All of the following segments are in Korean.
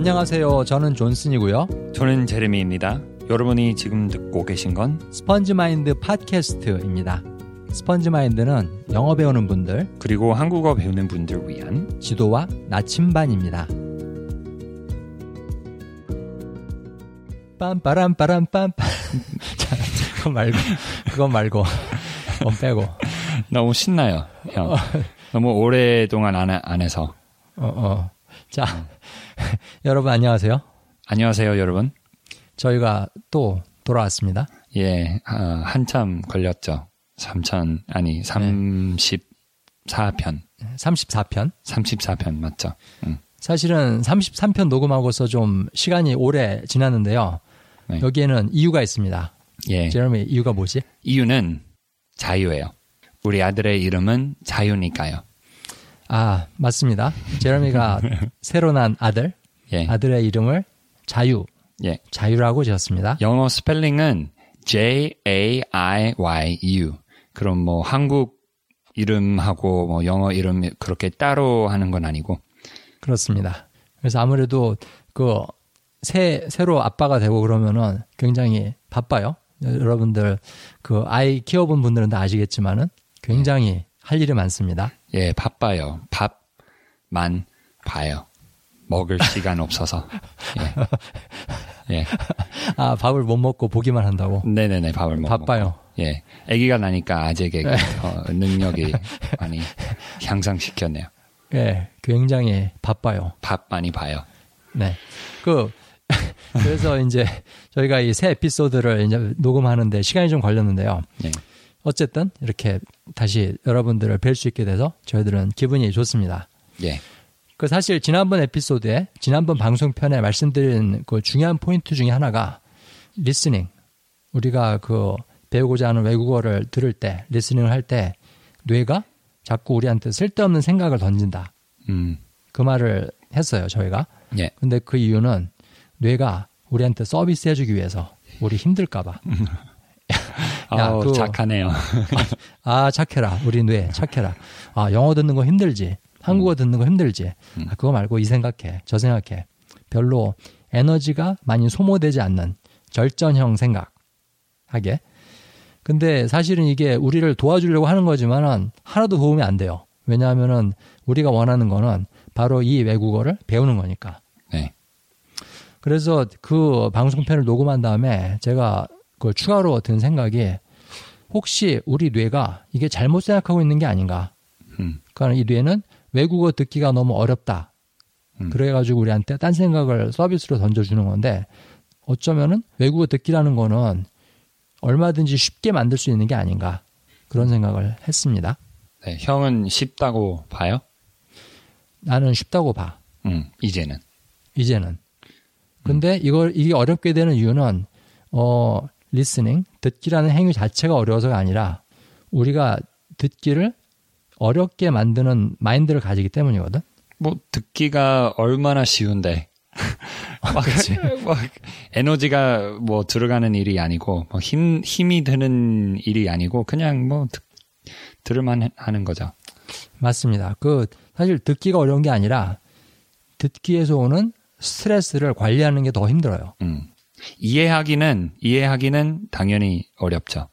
안녕하세요. 저는 존슨이고요. 저는 제레미입니다. 여러분이 지금 듣고 계신 건 스펀지 마인드 팟캐스트입니다. 스펀지 마인드는 영어 배우는 분들 그리고 한국어 배우는 분들 위한 지도와 나침반입니다. 빰빠람 빠람 빰. 자, 그거 말고 그거 말고 원 빼고. 너무 신나요, 형. 너무 오랫동안 안, 안 해서. 어, 어. 자, 여러분 안녕하세요. 안녕하세요, 여러분. 저희가 또 돌아왔습니다. 예, 아, 한참 걸렸죠. 3천, 아니, 34편. 34편. 34편, 맞죠? 응. 사실은 33편 녹음하고서 좀 시간이 오래 지났는데요. 네. 여기에는 이유가 있습니다. 예. 제러미, 이유가 뭐지? 이유는 자유예요. 우리 아들의 이름은 자유니까요. 아, 맞습니다. 제러미가 새로 난 아들, 예. 아들의 이름을 자유, 예. 자유라고 지었습니다. 영어 스펠링은 J-A-I-Y-U. 그럼 뭐 한국 이름하고 뭐 영어 이름 그렇게 따로 하는 건 아니고. 그렇습니다. 그래서 아무래도 그 새, 새로 아빠가 되고 그러면은 굉장히 바빠요. 여러분들 그 아이 키워본 분들은 다 아시겠지만은 굉장히 할 일이 많습니다. 예, 바빠요. 밥만 봐요. 먹을 시간 없어서. 예. 예. 아, 밥을 못 먹고 보기만 한다고? 네네네, 밥을 못 바빠요. 먹고. 예. 아기가 나니까 그, 어, 능력이 많이 향상시켰네요. 예, 굉장히 바빠요. 밥 많이 봐요. 네. 그, 그래서 이제 저희가 이 새 에피소드를 이제 녹음하는데 시간이 좀 걸렸는데요. 예. 어쨌든 이렇게 다시 여러분들을 뵐 수 있게 돼서 저희들은 기분이 좋습니다. 예. 그 사실 지난번 에피소드에 지난번 방송편에 말씀드린 그 중요한 포인트 중에 하나가 listening. 우리가 그 배우고자 하는 외국어를 들을 때 listening을 할 때 뇌가 자꾸 우리한테 쓸데없는 생각을 던진다. 음. 그 말을 했어요, 저희가. 예. 근데 그 이유는 뇌가 우리한테 서비스 해주기 위해서 우리 힘들까봐. 야, 아, 그- 착하네요. 아, 착해라. 우리 뇌, 착해라. 아, 영어 듣는 거 힘들지. 한국어 듣는 거 힘들지. 아, 그거 말고 이 생각해. 저 생각해. 별로 에너지가 많이 소모되지 않는 절전형 생각. 하게. 근데 사실은 이게 우리를 도와주려고 하는 거지만은 하나도 도움이 안 돼요. 왜냐하면은 우리가 원하는 거는 바로 이 외국어를 배우는 거니까. 네. 그래서 그 방송편을 녹음한 다음에 제가 그 추가로 든 생각이 혹시 우리 뇌가 이게 잘못 생각하고 있는 게 아닌가. 음. 그러니까 이 뇌는 외국어 듣기가 너무 어렵다. 음. 그래가지고 우리한테 딴 생각을 서비스로 던져주는 건데 어쩌면은 외국어 듣기라는 거는 얼마든지 쉽게 만들 수 있는 게 아닌가. 그런 생각을 했습니다. 네. 형은 쉽다고 봐요? 나는 쉽다고 봐. 음, 이제는. 이제는. 근데 이걸 이게 어렵게 되는 이유는 어 listening 듣기라는 행위 자체가 어려워서가 아니라 우리가 듣기를 어렵게 만드는 마인드를 가지기 때문이거든. 뭐 듣기가 얼마나 쉬운데. 막, 그치. 막 에너지가 뭐 들어가는 일이 아니고 뭐 힘, 힘이 드는 일이 아니고 그냥 뭐 듣, 들을만 해- 하는 거죠. 맞습니다. 그 사실 듣기가 어려운 게 아니라 듣기에서 오는 스트레스를 관리하는 게 더 힘들어요. 음. 이해하기는 이해하기는 당연히 어렵죠.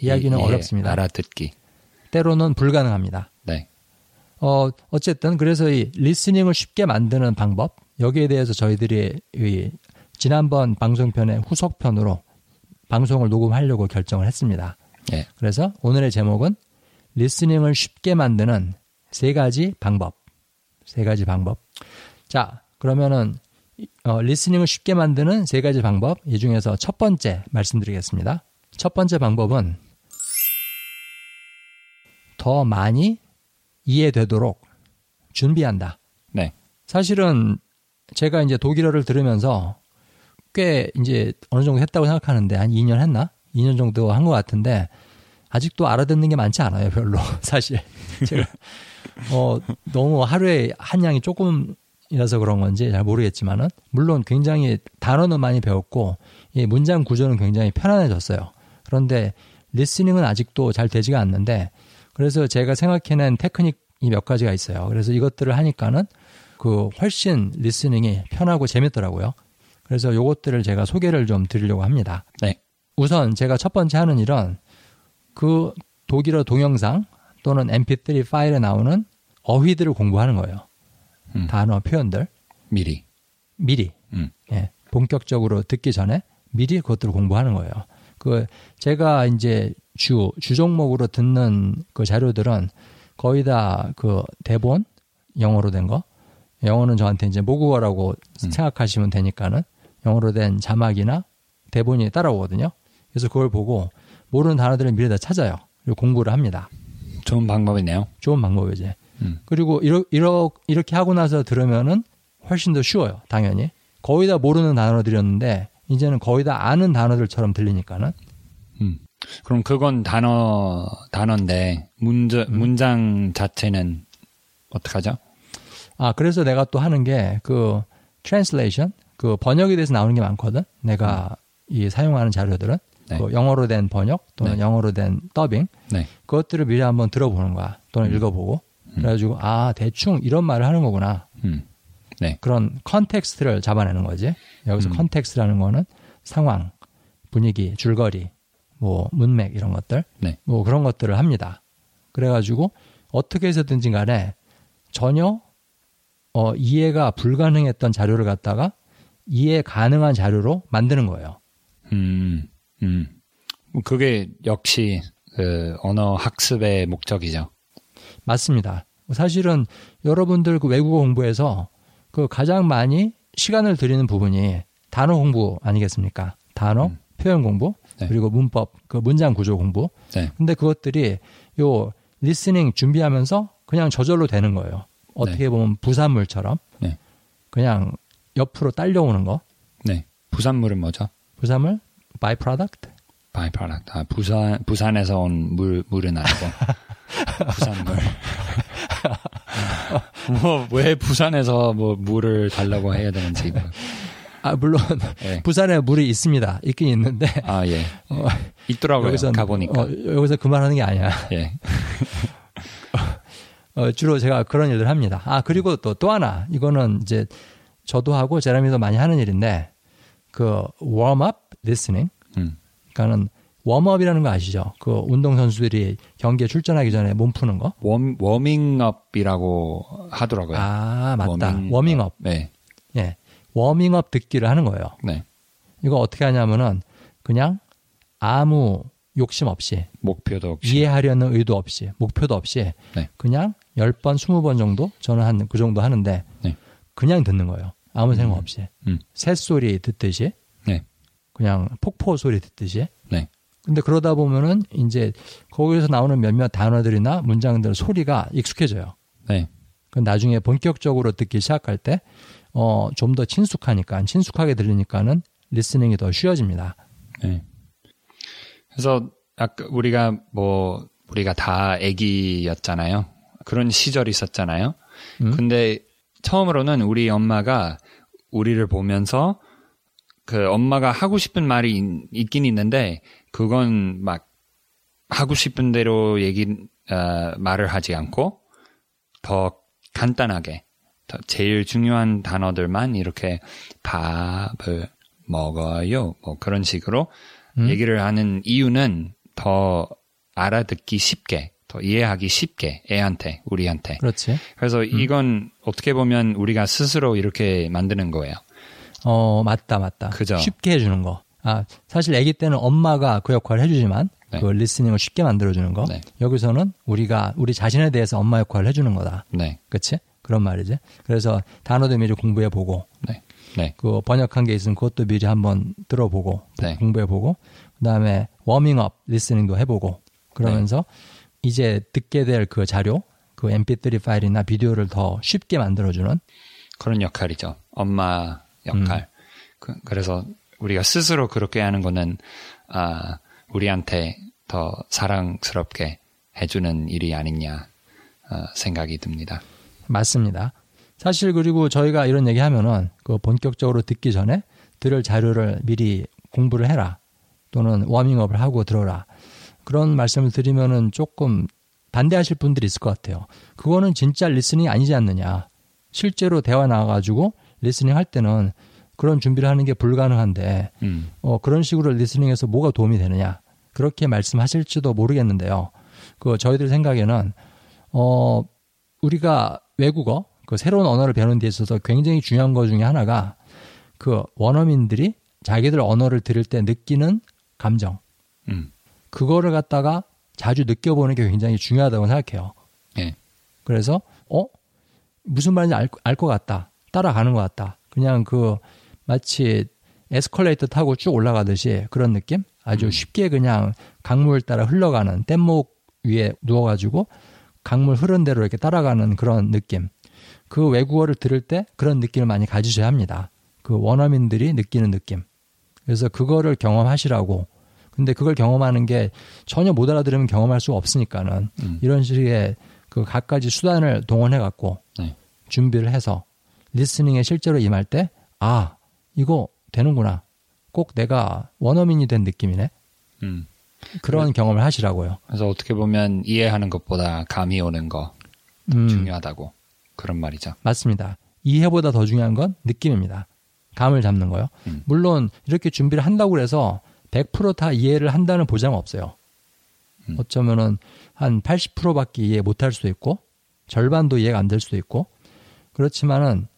이야기는 이해, 어렵습니다. 알아듣기. 때로는 불가능합니다. 네. 어, 어쨌든 그래서 이 리스닝을 쉽게 만드는 방법 여기에 대해서 저희들이 이 지난번 방송편의 후속편으로 방송을 녹음하려고 결정을 했습니다. 예. 그래서 오늘의 제목은 리스닝을 쉽게 만드는 세 가지 방법. 세 가지 방법. 자, 그러면은 어, 리스닝을 쉽게 만드는 세 가지 방법 이 중에서 첫 번째 말씀드리겠습니다. 첫 번째 방법은 더 많이 이해되도록 준비한다. 네. 사실은 제가 이제 독일어를 들으면서 꽤 이제 어느 정도 했다고 생각하는데 한 2년 했나? 2년 정도 한 것 같은데 아직도 알아듣는 게 많지 않아요, 별로. 사실. 제가 어, 너무 하루에 한 양이 조금이라서 그런 건지 잘 모르겠지만은 물론 굉장히 단어는 많이 배웠고 이 문장 구조는 굉장히 편안해졌어요. 그런데 리스닝은 아직도 잘 되지가 않는데 그래서 제가 생각해낸 테크닉이 몇 가지가 있어요. 그래서 이것들을 하니까는 그 훨씬 리스닝이 편하고 재밌더라고요. 그래서 요것들을 제가 소개를 좀 드리려고 합니다. 네. 우선 제가 첫 번째 하는 일은 그 독일어 동영상 또는 mp3 파일에 나오는 어휘들을 공부하는 거예요. 음. 단어 표현들 미리. 미리 음. 예, 본격적으로 듣기 전에 미리 그것들을 공부하는 거예요. 그 제가 이제 주 주 종목으로 듣는 그 자료들은 거의 다 그 대본 영어로 된 거. 영어는 저한테 이제 모국어라고 음. 생각하시면 되니까는 영어로 된 자막이나 대본이 따라오거든요. 그래서 그걸 보고 모르는 단어들을 미리 다 찾아요. 그리고 공부를 합니다. 좋은 방법이네요. 좋은 방법이지. 음. 그리고 이러, 이러, 이렇게 하고 나서 들으면은 훨씬 더 쉬워요. 당연히. 거의 다 모르는 단어들이었는데 이제는 거의 다 아는 단어들처럼 들리니까는 음. 그럼 그건 단어 단어인데 문제, 음. 문장 자체는 어떡하죠? 아 그래서 내가 또 하는 게 그 translation 그 번역에 대해서 나오는 게 많거든. 내가 이 사용하는 자료들은 네. 그 영어로 된 번역 또는 네. 영어로 된 더빙 네. 그것들을 미리 한번 들어보는 거야. 또는 음. 읽어보고 그래가지고 아 대충 이런 말을 하는 거구나. 음. 네. 그런 context를 잡아내는 거지. 여기서 음. context라는 거는 상황, 분위기, 줄거리, 뭐 문맥 이런 것들, 네. 뭐 그런 것들을 합니다. 그래가지고 어떻게 해서든지 간에 전혀 어, 이해가 불가능했던 자료를 갖다가 이해 가능한 자료로 만드는 거예요. 음. 음. 그게 역시 그 언어 학습의 목적이죠. 맞습니다. 사실은 여러분들 그 외국어 공부에서 그 가장 많이 시간을 들이는 부분이 단어 공부 아니겠습니까? 단어, 음. 표현 공부, 네. 그리고 문법, 그 문장 구조 공부. 네. 근데 그것들이 요 listening 준비하면서 그냥 저절로 되는 거예요. 어떻게 보면 부산물처럼 네. 그냥 옆으로 딸려오는 거. 네. 부산물은 뭐죠? 부산물, by product. By product. 아, 부산 부산에서 온 물 물은 아니고 부산물. 뭐 왜 부산에서 뭐 물을 달라고 해야 되는지. 뭐. 아 물론 예. 부산에 물이 있습니다. 있긴 있는데 아 예. 어, 있더라고요. 여기서 가보니까. 어, 여기서 그 말하는 게 아니야. 예. 어, 주로 제가 그런 일을 합니다. 아, 그리고 또, 또 하나. 이거는 이제 저도 하고 제라미도 많이 하는 일인데, 그, warm-up listening. 음. 그러니까는 warm-up이라는 거 아시죠? 그 운동 선수들이 경기에 출전하기 전에 몸 푸는 거. warm 워밍업이라고 하더라고요. 아, 맞다. 워밍- 워밍업. 네. 예. 워밍업 듣기를 하는 거예요. 네. 이거 어떻게 하냐면은 그냥 아무 욕심 없이 목표도 없이. 이해하려는 의도 없이 목표도 없이 네. 그냥 10번, 20번 정도 저는 한 그 정도 하는데 네. 그냥 듣는 거예요. 아무 생각 음. 없이. 음. 새소리 듣듯이 네. 그냥 폭포 소리 듣듯이. 네. 근데 그러다 보면은 이제 거기서 나오는 몇몇 단어들이나 문장들 소리가 익숙해져요. 네. 그 나중에 본격적으로 듣기 시작할 때 어, 좀 더 친숙하니까 친숙하게 들리니까는 리스닝이 더 쉬워집니다. 네. 그래서 아까 우리가 뭐 우리가 다 아기였잖아요. 그런 시절이 있었잖아요. 음? 근데 처음으로는 우리 엄마가 우리를 보면서 그 엄마가 하고 싶은 말이 있- 있긴 있는데 그건 막 하고 싶은 대로 얘기 어, 말을 하지 않고 더 간단하게 더 제일 중요한 단어들만 이렇게 밥을 먹어요 뭐 그런 식으로 음? 얘기를 하는 이유는 더 알아듣기 쉽게 더 이해하기 쉽게 애한테 우리한테 그렇지. 그래서 이건 어떻게 보면 우리가 스스로 이렇게 만드는 거예요. 어, 맞다, 맞다. 그죠. 쉽게 해주는 거. 아, 사실 아기 때는 엄마가 그 역할을 해주지만 네. 그 리스닝을 쉽게 만들어주는 거. 네. 여기서는 우리가 우리 자신에 대해서 엄마 역할을 해주는 거다. 네, 그치? 그런 말이지. 그래서 단어도 미리 공부해 보고, 네, 네, 그 번역한 게 있으면 그것도 미리 한번 들어보고, 네. 공부해 보고, 그 다음에 워밍업 리스닝도 해보고, 그러면서 네. 이제 듣게 될 그 자료, 그 mp3 파일이나 비디오를 더 쉽게 만들어주는 그런 역할이죠. 엄마 역할. 그, 래서 우리가 스스로 그렇게 하는 거는 아 우리한테 더 사랑스럽게 해주는 일이 아니냐 어, 생각이 듭니다. 맞습니다. 사실 그리고 저희가 이런 얘기 하면은 그 본격적으로 듣기 전에 들을 자료를 미리 공부를 해라. 또는 워밍업을 하고 들어라. 그런 말씀을 드리면은 조금 반대하실 분들이 있을 것 같아요. 그거는 진짜 리스닝이 아니지 않느냐. 실제로 대화 나와가지고 리스닝 할 때는 그런 준비를 하는 게 불가능한데 음. 어, 그런 식으로 리스닝해서 뭐가 도움이 되느냐 그렇게 말씀하실지도 모르겠는데요. 그 저희들 생각에는 어 우리가 외국어 그 새로운 언어를 배우는 데 있어서 굉장히 중요한 것 중에 하나가 그 원어민들이 자기들 언어를 들을 때 느끼는 감정 음. 그거를 갖다가 자주 느껴보는 게 굉장히 중요하다고 생각해요. 예. 그래서 어 무슨 말인지 알것 같다 따라가는 것 같다 그냥 그 마치 에스컬레이터 타고 쭉 올라가듯이 그런 느낌 아주 음. 쉽게 그냥 강물 따라 흘러가는 뗏목 위에 누워가지고 강물 흐른 대로 이렇게 따라가는 그런 느낌 그 외국어를 들을 때 그런 느낌을 많이 가지셔야 합니다 그 원어민들이 느끼는 느낌 그래서 그거를 경험하시라고 근데 그걸 경험하는 게 전혀 못 알아들으면 경험할 수가 없으니까는 음. 이런 식의 그 갖가지 수단을 동원해 갖고 네. 준비를 해서 리스닝에 실제로 임할 때 아 이거 되는구나 꼭 내가 원어민이 된 느낌이네 음. 그런 경험을 하시라고요. 그래서 어떻게 보면 이해하는 것보다 감이 오는 거 음, 중요하다고 그런 말이죠. 맞습니다. 이해보다 더 중요한 건 느낌입니다. 감을 잡는 거요. 음. 물론 이렇게 준비를 한다고 해서 100%다 이해를 한다는 보장은 없어요. 음. 어쩌면은 한 80%밖에 이해 못할 수도 있고 절반도 이해가 안 될 수도 있고 그렇지만은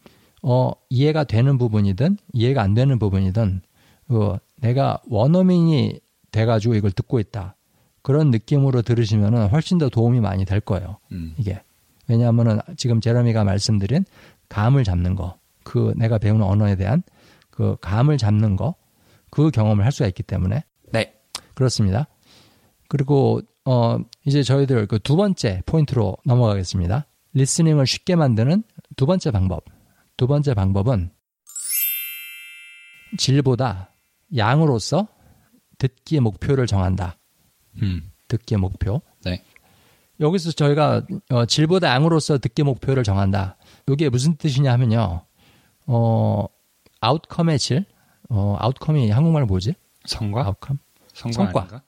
어 이해가 되는 부분이든 이해가 안 되는 부분이든 어 내가 원어민이 돼가지고 이걸 듣고 있다 그런 느낌으로 들으시면은 훨씬 더 도움이 많이 될 거예요. 음. 이게 왜냐하면은 지금 제러미가 말씀드린 감을 잡는 거, 그 내가 배우는 언어에 대한 그 감을 잡는 거, 그 경험을 할 수가 있기 때문에 네. 그렇습니다. 그리고 어 이제 저희들 그 두 번째 포인트로 넘어가겠습니다. 리스닝을 쉽게 만드는 두 번째 방법. 두 번째 방법은 질보다 양으로서 듣기의 목표를 정한다. 음. 듣기의 목표. 네. 여기서 저희가 어, 질보다 양으로서 듣기 목표를 정한다. 이게 무슨 뜻이냐 하면요. 어, 아웃컴의 질, 어, 아웃컴이 한국말 뭐지? 성과? 아웃컴? 성과 성과. 아닌가?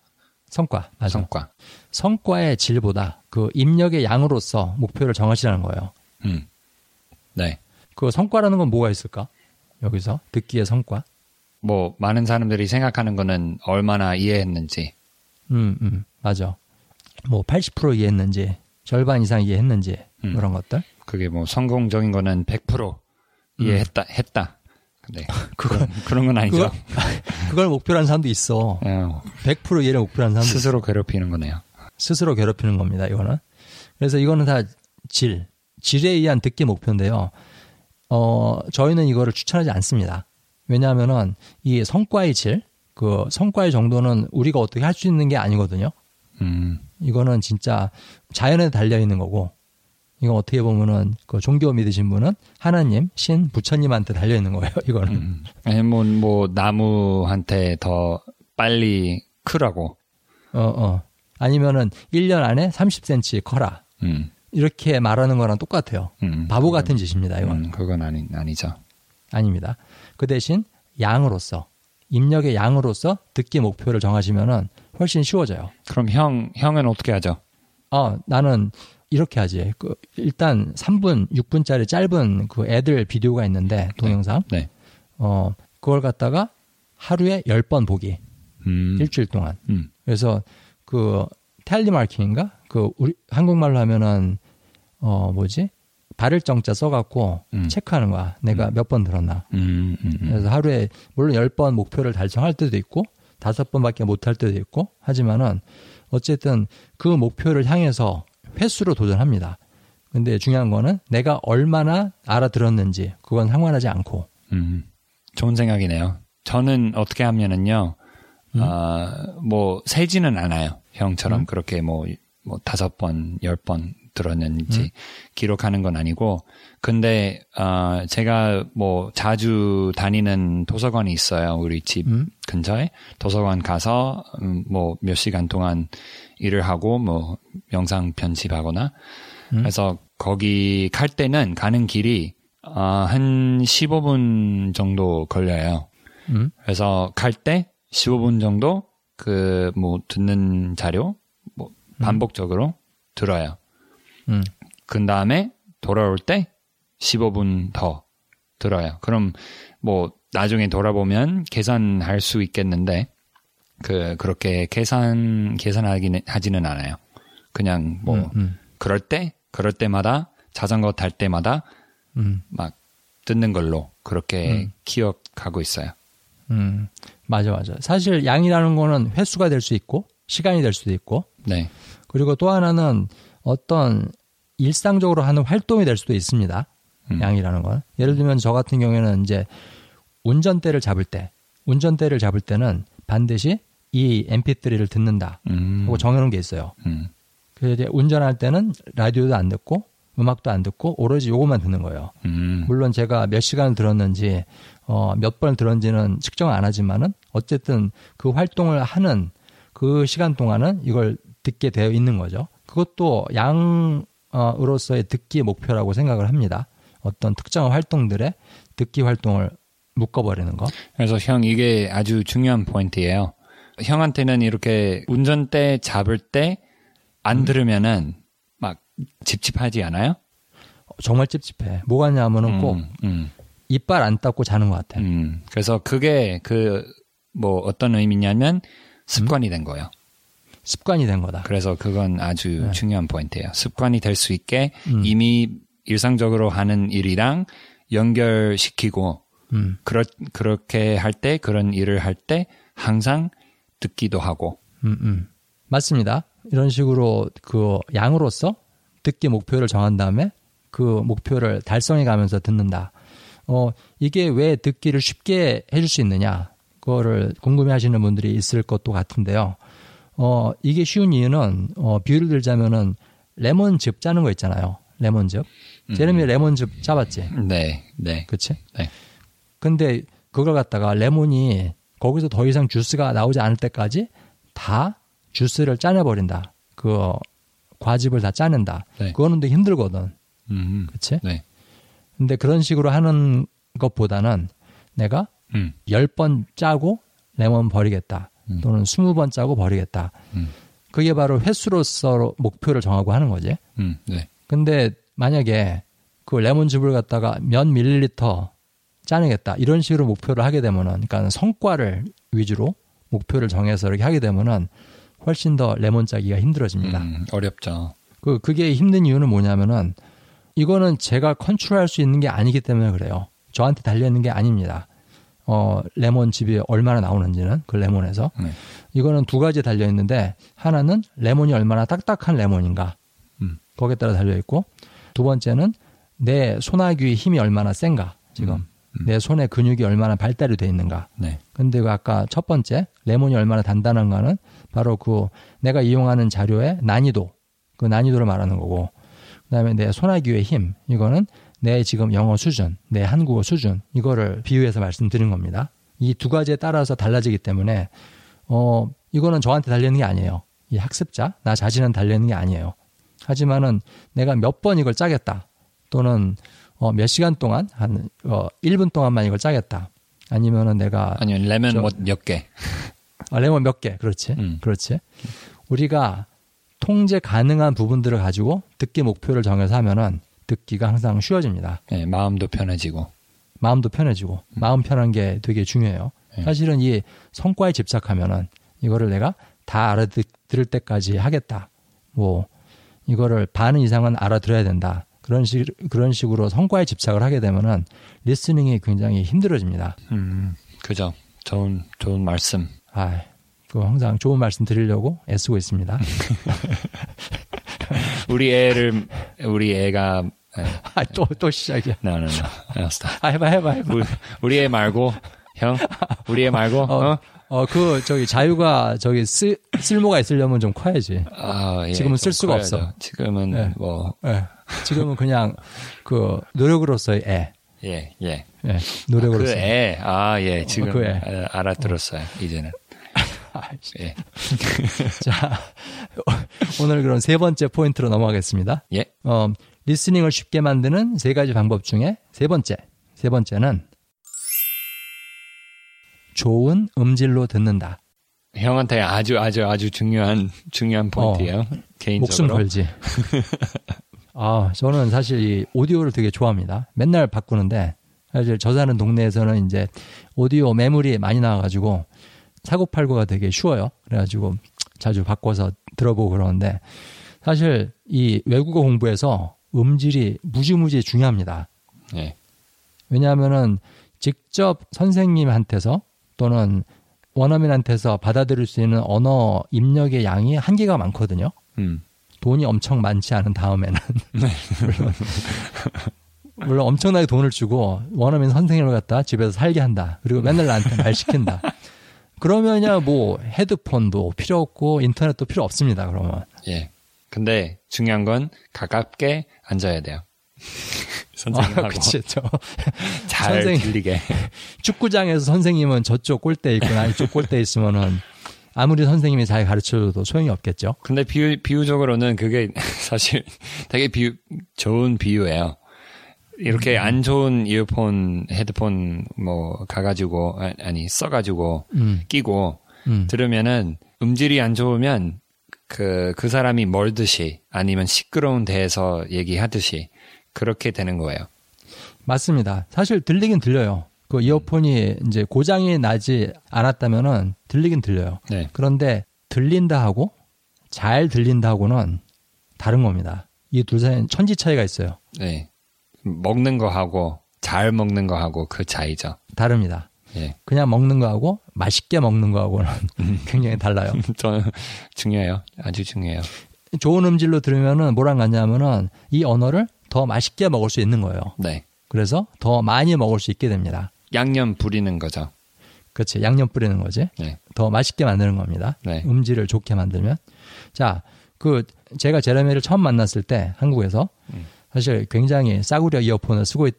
성과. 맞아. 성과. 성과의 질보다 그 입력의 양으로서 목표를 정하시라는 거예요. 음. 네. 그 성과라는 건 뭐가 있을까? 여기서 듣기의 성과. 뭐 많은 사람들이 생각하는 거는 얼마나 이해했는지. 음, 음, 맞아. 뭐 80% 이해했는지, 절반 이상 이해했는지 음. 그런 것들. 그게 뭐 성공적인 거는 100% 이해했다 했다. 근데 그런 그런 건 아니죠. 그거- 그걸 목표로 하는 사람도 있어. 어, 100% 이해를 목표로 사람도 있어. 스스로 괴롭히는 거네요. 스스로 괴롭히는 겁니다. 이거는. 그래서 이거는 다 질, 질에 의한 듣기 목표인데요. 어, 저희는 이거를 추천하지 않습니다. 왜냐하면은 이 성과의 질, 그 성과의 정도는 우리가 어떻게 할 수 있는 게 아니거든요. 음. 이거는 진짜 자연에 달려 있는 거고, 이건 어떻게 보면은 그 종교 믿으신 분은 하나님, 신, 부처님한테 달려 있는 거예요. 이거는. 음. 아니면 뭐 나무한테 더 빨리 크라고. 어, 어. 아니면은 1년 안에 30cm 커라. 음. 이렇게 말하는 거랑 똑같아요. 음. 바보 같은 짓입니다. 이건. 음, 그건 아니 아니죠. 아닙니다. 그 대신 양으로서 입력의 양으로서 듣기 목표를 정하시면은 훨씬 쉬워져요. 그럼 형 형은 어떻게 하죠? 어, 나는 이렇게 하지. 그 일단 3분, 6분짜리 짧은 그 애들 비디오가 있는데 동영상. 네. 어, 그걸 갖다가 하루에 10번 보기. 음. 일주일 동안. 음. 그래서 그 텔리마킹인가? 그 우리 한국말로 하면은 어 뭐지? 발을 정자 써 갖고 음. 체크하는 거야. 내가 몇 번 들었나. 음, 음, 음. 그래서 하루에 물론 10번 목표를 달성할 때도 있고 다섯 번밖에 못 할 때도 있고 하지만은 어쨌든 그 목표를 향해서 횟수로 도전합니다. 근데 중요한 거는 내가 얼마나 알아들었는지 그건 상관하지 않고 음, 좋은 생각이네요. 저는 어떻게 하면은요, 아, 뭐, 세지는 않아요. 형처럼 음. 그렇게 뭐, 뭐, 다섯 번, 열 번 들었는지 음. 기록하는 건 아니고, 근데, 아, 제가 뭐, 자주 다니는 도서관이 있어요. 우리 집 음. 근처에. 도서관 가서, 음, 뭐, 몇 시간 동안 일을 하고, 뭐, 영상 편집하거나, 음. 그래서 거기 갈 때는 가는 길이 아, 한 15분 정도 걸려요. 음. 그래서 갈 때 15분 정도 그 뭐 듣는 자료 뭐 반복적으로 들어요. 음. 그 다음에 돌아올 때 15분 더 들어요. 그럼 뭐 나중에 돌아보면 계산할 수 있겠는데 그 그렇게 계산 계산하기는 하지는 않아요. 그냥 뭐 음, 음. 그럴 때 그럴 때마다 자전거 탈 때마다 음, 막 듣는 걸로 그렇게 음. 기억하고 있어요. 음, 맞아, 맞아. 사실 양이라는 거는 횟수가 될 수 있고, 시간이 될 수도 있고, 네. 그리고 또 하나는 어떤 일상적으로 하는 활동이 될 수도 있습니다. 음. 양이라는 건. 예를 들면 저 같은 경우에는 이제 운전대를 잡을 때, 운전대를 잡을 때는 반드시 이 mp3를 듣는다. 음. 하고 정해놓은 게 있어요. 음. 그래서 이제 운전할 때는 라디오도 안 듣고, 음악도 안 듣고, 오로지 요것만 듣는 거예요. 음. 물론 제가 몇 시간을 들었는지 어, 몇 번을 들었는지는 측정 안 하지만은 어쨌든 그 활동을 하는 그 시간 동안은 이걸 듣게 되어 있는 거죠. 그것도 양으로서의 듣기의 목표라고 생각을 합니다. 어떤 특정한 활동들의 듣기 활동을 묶어버리는 거. 그래서 형 이게 아주 중요한 포인트예요. 형한테는 이렇게 운전대 잡을 때안 음. 들으면은 막 찝찝하지 않아요? 정말 찝찝해. 뭐가 냐면은 꼭 음, 음, 이빨 안 닦고 자는 것 같아. 음. 그래서 그게 그 뭐 어떤 의미냐면 습관이 된 거예요. 습관이 된 거다. 그래서 그건 아주 네. 중요한 포인트예요. 습관이 될 수 있게 음. 이미 일상적으로 하는 일이랑 연결시키고 음, 그렇, 그렇게 할 때 그런 일을 할 때 항상 듣기도 하고 음, 음. 맞습니다. 이런 식으로 그 양으로서 듣기 목표를 정한 다음에 그 목표를 달성해 가면서 듣는다. 어, 이게 왜 듣기를 쉽게 해줄 수 있느냐. 그거를 궁금해 하시는 분들이 있을 것도 같은데요. 어, 이게 쉬운 이유는, 어, 비유를 들자면은 레몬즙 짜는 거 있잖아요. 레몬즙. 제레미 레몬즙 짜봤지? 네, 네. 그치? 네. 근데 그걸 갖다가 레몬이 거기서 더 이상 주스가 나오지 않을 때까지 다 주스를 짜내버린다. 그 과즙을 다 짜낸다. 네. 그거는 되게 힘들거든. 음, 그치? 네. 근데 그런 식으로 하는 것보다는 내가 음, 10번 짜고 레몬 버리겠다. 음. 또는 20번 짜고 버리겠다. 음, 그게 바로 횟수로서 목표를 정하고 하는 거지. 음, 네. 근데 만약에 그 레몬즙을 갖다가 몇 밀리리터 짜내겠다 이런 식으로 목표를 하게 되면은 그러니까 성과를 위주로 목표를 정해서 이렇게 하게 되면은 훨씬 더 레몬 짜기가 힘들어집니다. 음, 어렵죠. 그 그게 힘든 이유는 뭐냐면은 이거는 제가 컨트롤할 수 있는 게 아니기 때문에 그래요. 저한테 달려 있는 게 아닙니다. 어 레몬 즙이 얼마나 나오는지는 그 레몬에서 네. 이거는 두 가지 달려 있는데 하나는 레몬이 얼마나 딱딱한 레몬인가 음. 거기에 따라 달려 있고 두 번째는 내 소나귀의 힘이 얼마나 센가 지금 음, 음. 내 손의 근육이 얼마나 발달이 돼 있는가 네. 근데 그 아까 첫 번째 레몬이 얼마나 단단한가는 바로 그 내가 이용하는 자료의 난이도 그 난이도를 말하는 거고 그다음에 내 소나귀의 힘 이거는 내 지금 영어 수준 내 한국어 수준 이거를 비유해서 말씀드린 겁니다. 이 두 가지에 따라서 달라지기 때문에 어 이거는 저한테 달리는 게 아니에요. 이 학습자 나 자신은 달리는 게 아니에요. 하지만은 내가 몇 번 이걸 짜겠다. 또는 어, 몇 시간 동안 한 어, 1분 동안만 이걸 짜겠다. 아니면은 내가 아니면 레몬 저- 뭐몇 개. 아, 레몬 몇 개, 그렇지, 음. 그렇지. 우리가 통제 가능한 부분들을 가지고 듣기 목표를 정해서 하면은 듣기가 항상 쉬워집니다. 네, 마음도 편해지고. 마음도 편해지고 마음 편한 게 되게 중요해요. 네. 사실은 이 성과에 집착하면은 이거를 내가 다 알아들을 때까지 하겠다. 뭐 이거를 반 이상은 알아들어야 된다. 그런 식 그런 식으로 성과에 집착을 하게 되면은 리스닝이 굉장히 힘들어집니다. 음, 그죠. 좋은 좋은 말씀. 아, 그 항상 좋은 말씀 드리려고 애쓰고 있습니다. 우리 애를 우리 애가 네, 아, 또, 또 시작이야. no, no, no. no, stop. 아, 해봐, 해봐, 해봐. 우리, 우리 애 말고 형, 우리 애 말고 어, 어? 어, 그, 저기, 자유가, 저기, 쓸, 쓸모가 있으려면 좀 커야지. 아, 예, 지금은 좀쓸 수가 커야죠. 없어. 지금은 네. 뭐 예. 지금은 그냥, 그, 노력으로서의 애. 예, 예. 예. 노력으로서. 그 애, 아, 예, 지금 그 애. 아, 알아들었어요. 이제는. 예, 자, 오늘 그럼 세 번째 포인트로 넘어가겠습니다. 예, 어, 리스닝을 쉽게 만드는 세 가지 방법 중에 세 번째. 세 번째는 좋은 음질로 듣는다. 형한테 아주 아주 아주 중요한 중요한 포인트예요. 목숨 개인적으로. 걸지. 아, 저는 사실 이 오디오를 되게 좋아합니다. 맨날 바꾸는데 사실 저 사는 동네에서는 이제 오디오 매물이 많이 나와가지고 사고 팔고가 되게 쉬워요. 그래가지고 자주 바꿔서 들어보고 그러는데 사실 이 외국어 공부에서 음질이 무지무지 중요합니다. 예. 왜냐하면은 직접 선생님한테서 또는 원어민한테서 받아들일 수 있는 언어 입력의 양이 한계가 많거든요. 음. 돈이 엄청 많지 않은 다음에는 물론 물론 엄청나게 돈을 주고 원어민 선생님을 갖다 집에서 살게 한다. 그리고 맨날 나한테 말 시킨다. 그러면야 뭐 헤드폰도 필요 없고 인터넷도 필요 없습니다. 그러면 예. 근데 중요한 건 가깝게 앉아야 돼요. 아, 선생님하고 그치, 저 잘 선생님. 들리게. 축구장에서 선생님은 저쪽 골대에 있고 나 이쪽 골대에 있으면은 아무리 선생님이 잘 가르쳐줘도 소용이 없겠죠. 근데 비유, 비유적으로는 그게 사실 되게 비유, 좋은 비유예요. 이렇게 안 좋은 이어폰, 헤드폰 뭐 가가지고, 아- 아니, 써가지고 음, 끼고 음. 들으면은 음질이 안 좋으면 그, 그 사람이 멀듯이 아니면 시끄러운 데에서 얘기하듯이 그렇게 되는 거예요. 맞습니다. 사실 들리긴 들려요. 그 이어폰이 이제 고장이 나지 않았다면은 들리긴 들려요. 네. 그런데 들린다 하고 잘 들린다 하고는 다른 겁니다. 이 둘 사이는 천지 차이가 있어요. 네. 먹는 거 하고 잘 먹는 거 하고 그 차이죠. 다릅니다. 예. 그냥 먹는 거하고 맛있게 먹는 거하고는 굉장히 달라요. 저는 중요해요. 아주 중요해요. 좋은 음질로 들으면은 뭐랑 같냐면은 이 언어를 더 맛있게 먹을 수 있는 거예요. 네. 그래서 더 많이 먹을 수 있게 됩니다. 양념 부리는 거죠. 그렇지. 양념 뿌리는 거지. 네. 더 맛있게 만드는 겁니다. 네. 음질을 좋게 만들면. 자, 그 제가 제레미를 처음 만났을 때 한국에서 음. 사실 굉장히 싸구려 이어폰을 쓰고 있,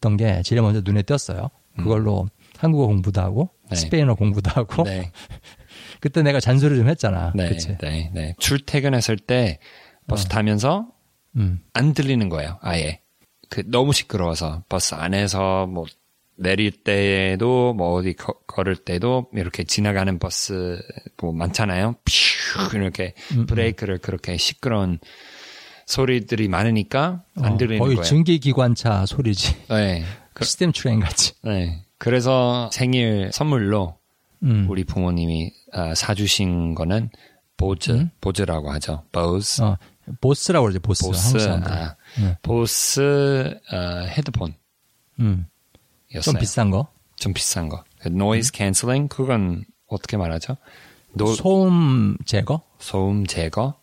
던게 제일 먼저 눈에 띄었어요. 그걸로 한국어 공부도 하고 음. 네. 스페인어 공부도 하고 네. 그때 내가 잔소리 좀 했잖아. 네. 그치? 네. 네. 출퇴근했을 때 버스 타면서 음. 안 들리는 거예요. 아예. 그 너무 시끄러워서 버스 안에서 뭐 내릴 때에도 뭐 어디 거- 걸을 때도 이렇게 지나가는 버스 뭐 많잖아요. 퓨 이렇게 음, 브레이크를 그렇게 시끄러운 소리들이 많으니까 안 어, 들리는 거의 거예요. 증기기관차 소리지. 네. 그, steam train 같이. 네. 그래서 생일 선물로 음. 우리 부모님이 아, 사주신 거는 Bose, 음? Bose라고 하죠. Bose. 어, 보스라고 그러지, 보스. 보스. 아, 네. 보스 어, 헤드폰이었어요. 음. 좀 비싼 거. 좀 비싼 거. noise cancelling 그건 어떻게 말하죠? 노, 소음 제거? 소음 제거.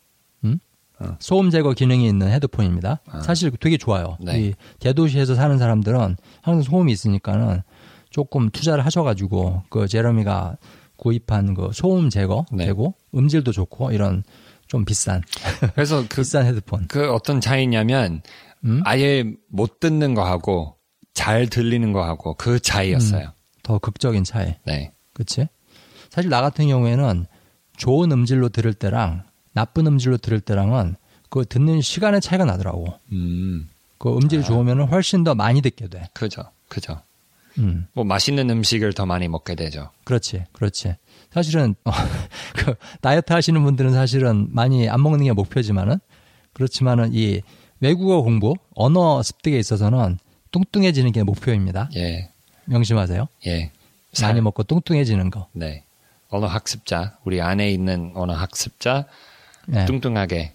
소음 제거 기능이 있는 헤드폰입니다. 사실 되게 좋아요. 아. 네. 이 대도시에서 사는 사람들은 항상 소음이 있으니까는 조금 투자를 하셔가지고 그 제러미가 구입한 그 소음 제거 네. 되고 음질도 좋고 이런 좀 비싼 그래서 그, 비싼 헤드폰. 그 어떤 차이냐면 음? 아예 못 듣는 거 하고 잘 들리는 거 하고 그 차이였어요. 더 극적인 차이. 네. 그치? 사실 나 같은 경우에는 좋은 음질로 들을 때랑 나쁜 음질로 들을 때랑은 그 듣는 시간의 차이가 나더라고. 음, 그 음질이 좋으면 훨씬 더 많이 듣게 돼. 그죠. 그죠. 음. 뭐 맛있는 음식을 더 많이 먹게 되죠. 그렇지, 그렇지. 사실은 어, 그 다이어트 하시는 분들은 사실은 많이 안 먹는 게 목표지만은 그렇지만은 이 외국어 공부, 언어 습득에 있어서는 뚱뚱해지는 게 목표입니다. 예. 명심하세요. 예. 많이 먹고 뚱뚱해지는 거. 네. 언어 학습자, 우리 안에 있는 언어 학습자, 예, 뚱뚱하게.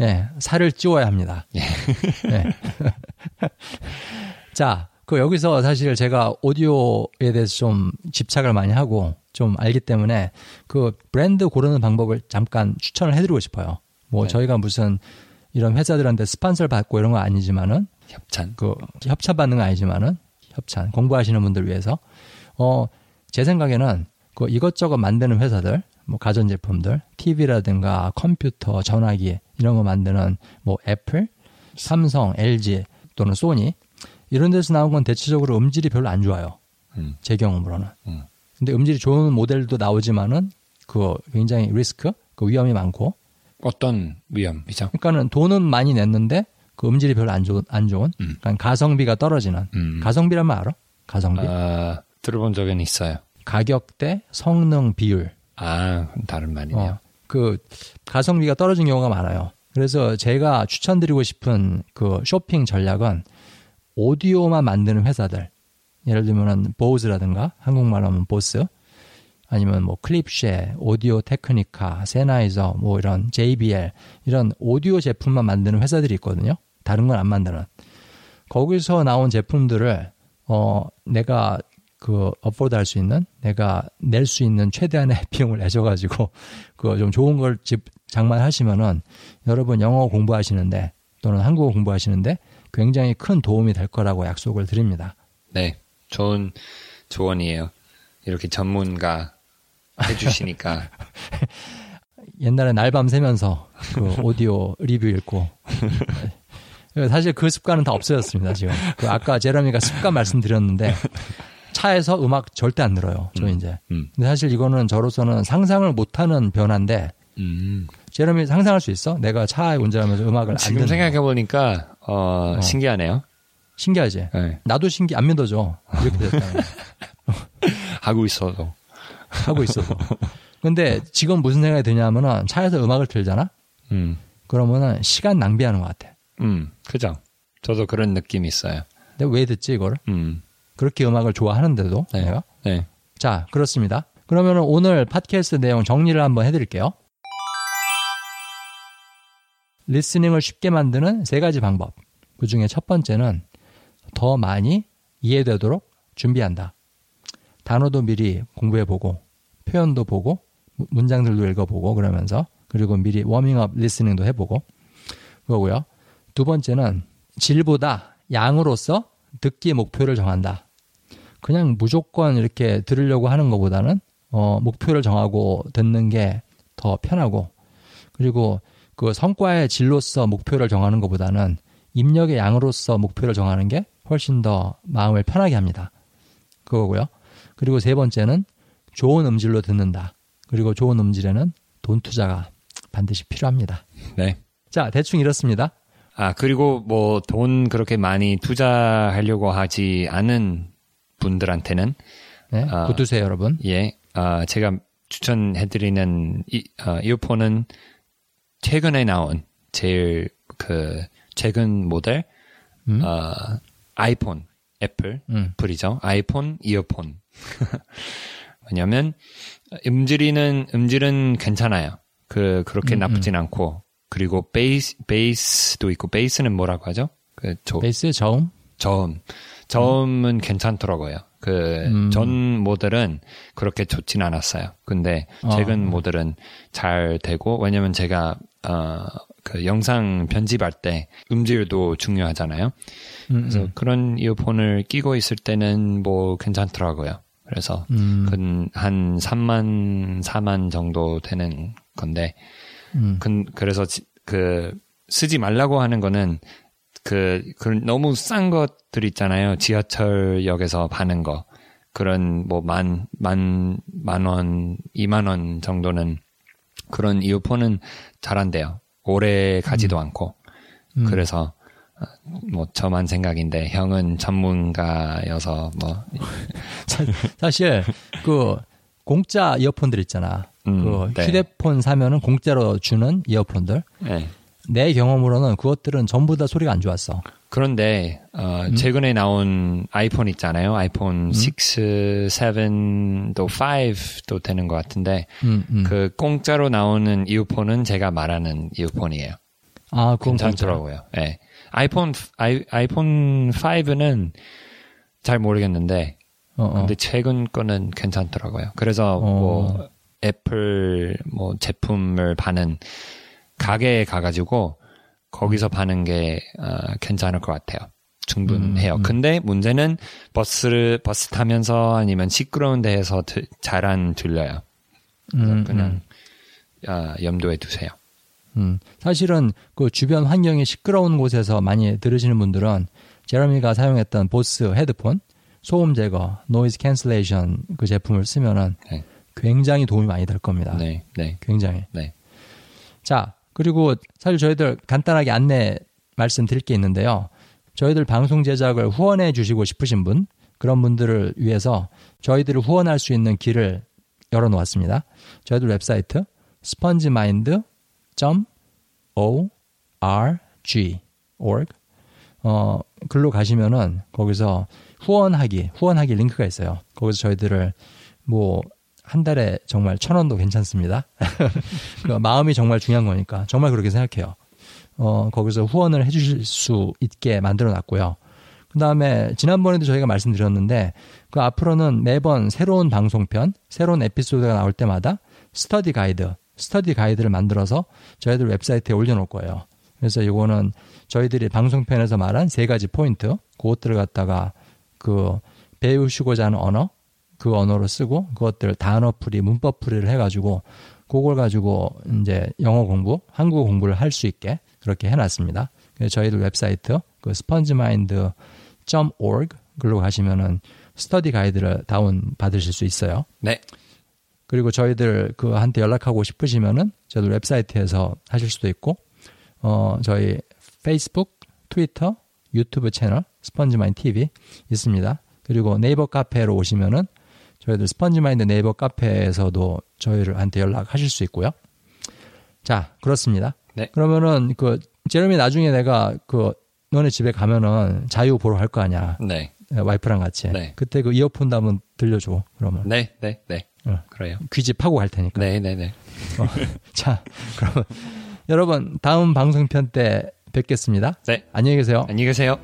예, 살을 찌워야 합니다. 예. 예. 자, 그 여기서 사실 제가 오디오에 대해서 좀 집착을 많이 하고 좀 알기 때문에 그 브랜드 고르는 방법을 잠깐 추천을 해드리고 싶어요. 뭐 네. 저희가 무슨 이런 회사들한테 스판서를 받고 이런 거 아니지만은 협찬. 그 협찬 받는 건 아니지만은 협찬 공부하시는 분들 위해서 어 제 생각에는 그 이것저것 만드는 회사들 뭐 가전제품들 TV라든가 컴퓨터 전화기 이런 거 만드는 뭐 애플 삼성 LG 또는 소니 이런 데서 나온 건 대체적으로 음질이 별로 안 좋아요 음. 제 경험으로는 음. 근데 음질이 좋은 모델도 나오지만은 그 굉장히 리스크 그 위험이 많고 어떤 위험이죠? 그러니까는 돈은 많이 냈는데 그 음질이 별로 안 좋은 안 좋은 음. 그러니까 가성비가 떨어지는 음. 가성비라면 알아? 가성비? 아, 들어본 적은 있어요. 가격 대 성능 비율. 아, 다른 말이네요. 어, 그 가성비가 떨어진 경우가 많아요. 그래서 제가 추천드리고 싶은 그 쇼핑 전략은 오디오만 만드는 회사들. 예를 들면은 Bose라든가 한국말로 하면 보스 아니면 뭐 Klipsch, Audio-Technica, Sennheiser, 뭐 이런 JBL 이런 오디오 제품만 만드는 회사들이 있거든요. 다른 건 안 만드는. 거기서 나온 제품들을 어 내가 그 afford 할 수 있는 내가 낼 수 있는 최대한의 비용을 내줘 가지고 그 좀 좋은 걸 집 장만하시면은 여러분 영어 공부하시는데 또는 한국어 공부하시는데 굉장히 큰 도움이 될 거라고 약속을 드립니다. 네. 좋은 조언이에요. 이렇게 전문가 해주시니까. 옛날에 날밤 새면서 그 오디오 리뷰 읽고. 사실 그 습관은 다 없어졌습니다, 지금. 그 아까 제러미가 습관 말씀드렸는데 차에서 음악 절대 안 들어요. 저 음, 이제. 음. 근데 사실 이거는 저로서는 상상을 못하는 변화인데 음. 제러미 상상할 수 있어? 내가 차에 운전하면서 음악을 안 지금. 생각해 보니까 어, 어. 신기하네요. 신기하지? 네. 나도 신기 안 믿어져. 이렇게 됐다는 하고 있어도. 하고 있어서. 근데 지금 무슨 생각이 드냐면은 차에서 음악을 틀잖아? 음. 그러면은 시간 낭비하는 것 같아. 음. 그죠. 저도 그런 느낌이 있어요. 근데 왜 듣지 이거를? 음. 그렇게 음악을 좋아하는데도 네. 내가? 네. 자 그렇습니다. 그러면은 오늘 팟캐스트 내용 정리를 한번 해드릴게요. 리스닝을 쉽게 만드는 세 가지 방법. 그 중에 첫 번째는 더 많이 이해되도록 준비한다. 단어도 미리 공부해보고, 표현도 보고, 무- 문장들도 읽어보고, 그러면서, 그리고 미리 워밍업 리스닝도 해보고, 그거고요. 두 번째는 질보다 양으로서 듣기 목표를 정한다. 그냥 무조건 이렇게 들으려고 하는 것보다는, 어, 목표를 정하고 듣는 게 더 편하고, 그리고 그 성과의 질로서 목표를 정하는 것보다는 입력의 양으로서 목표를 정하는 게 훨씬 더 마음을 편하게 합니다. 그거고요. 그리고 세 번째는 좋은 음질로 듣는다. 그리고 좋은 음질에는 돈 투자가 반드시 필요합니다. 네. 자, 대충 이렇습니다. 아, 그리고 뭐 돈 그렇게 많이 투자하려고 하지 않은 분들한테는 네, 아. 굳두세요, 여러분. 예, 아, 제가 추천해드리는 이, 어, 이어폰은 최근에 나온 제일 그 최근 모델 음? 어, 아이폰 애플 음, 풀이죠. 아이폰 이어폰. 왜냐면 음질이는 음질은 괜찮아요. 그 그렇게 음, 나쁘진 않고 그리고 베이스 베이스도 있고 베이스는 뭐라고 하죠? 그 저, 베이스 저음. 저음 저음은 괜찮더라고요. 그 음. 전 모델은 그렇게 좋진 않았어요. 근데 어. 최근 모델은 잘 되고 왜냐면 제가 어 그 영상 편집할 때 음질도 중요하잖아요. 음, 그래서 음, 그런 이어폰을 끼고 있을 때는 뭐 괜찮더라고요. 그래서 음, 그한 3만 4만 정도 되는 건데 음, 그, 그래서 지- 그 쓰지 말라고 하는 거는 그, 그 너무 싼 것들 있잖아요. 지하철역에서 파는 거. 그런 뭐 만, 만, 만 원, 이만 원 정도는 그런 이어폰은 잘 안 돼요. 오래 가지도 않고. 음. 그래서 어, 뭐 저만 생각인데 형은 전문가여서 뭐 사실 그 공짜 이어폰들 있잖아. 음, 그 네. 휴대폰 사면은 공짜로 주는 이어폰들. 네. 내 경험으로는 그것들은 전부 다 소리가 안 좋았어. 그런데 어, 최근에 나온 아이폰 있잖아요. 아이폰 6, 7도 5도 되는 것 같은데 음, 음. 그 공짜로 나오는 이어폰은 제가 말하는 이어폰이에요. 아, 괜찮더라고요. 예. 아이폰 아이, 아이폰 5는 잘 모르겠는데 공짜. 어, 어. 근데 최근 거는 괜찮더라고요. 그래서 어. 뭐 애플 뭐 제품을 파는 가게에 가가지고 거기서 파는 게 어, 괜찮을 것 같아요. 충분해요. 음, 음. 근데 문제는 버스를 버스 타면서 아니면 시끄러운 데에서 잘 안 들려요. 음, 그냥 아, 염두에 두세요. 음. 사실은 그 주변 환경이 시끄러운 곳에서 많이 들으시는 분들은 제러미가 사용했던 보스 헤드폰 소음 제거, noise cancellation 그 제품을 쓰면은 네. 굉장히 도움이 많이 될 겁니다. 네, 네, 굉장히. 네. 자, 그리고 사실 저희들 간단하게 안내 말씀드릴 게 있는데요. 저희들 방송 제작을 후원해 주시고 싶으신 분, 그런 분들을 위해서 저희들을 후원할 수 있는 길을 열어놓았습니다. 저희들 웹사이트 spongemind.org org 어 글로 가시면은 거기서 후원하기 후원하기 링크가 있어요. 거기서 저희들을 뭐 한 달에 정말 천 원도 괜찮습니다. 그 마음이 정말 중요한 거니까 정말 그렇게 생각해요. 어 거기서 후원을 해주실 수 있게 만들어 놨고요. 그 다음에 지난번에도 저희가 말씀드렸는데 그 앞으로는 매번 새로운 방송편, 새로운 에피소드가 나올 때마다 study guide, study guide를 만들어서 저희들 웹사이트에 올려놓을 거예요. 그래서 이거는 저희들이 방송편에서 말한 세 가지 포인트, 그것들을 갖다가 그 배우시고자 하는 언어, 그 언어로 쓰고 그것들 단어 풀이, 문법 풀이를 해가지고 그걸 가지고 이제 영어 공부, 한국어 공부를 할 수 있게 그렇게 해놨습니다. 그래서 저희들 웹사이트 그 spongemindorg 글로 가시면은 study guide를 다운 받으실 수 있어요. 네. 그리고 저희들 그 한테 연락하고 싶으시면은 저희들 웹사이트에서 하실 수도 있고 어 저희 페이스북, 트위터, 유튜브 채널 SpongeMind TV 있습니다. 그리고 네이버 카페로 오시면은 저희들 SpongeMind 네이버 카페에서도 저희를 한테 연락하실 수 있고요. 자, 그렇습니다. 네. 그러면은 그 제레미 나중에 내가 그 너네 집에 가면은 자유 보러 갈 거 아니야. 네. 와이프랑 같이. 네. 그때 그 이어폰도 한번 들려줘. 그러면 네, 네, 네. 어. 그래요. 귀집하고 갈 테니까. 네, 네, 네. 어, 자, 그러면 여러분 다음 방송편 때 뵙겠습니다. 네. 안녕히 계세요. 안녕히 계세요.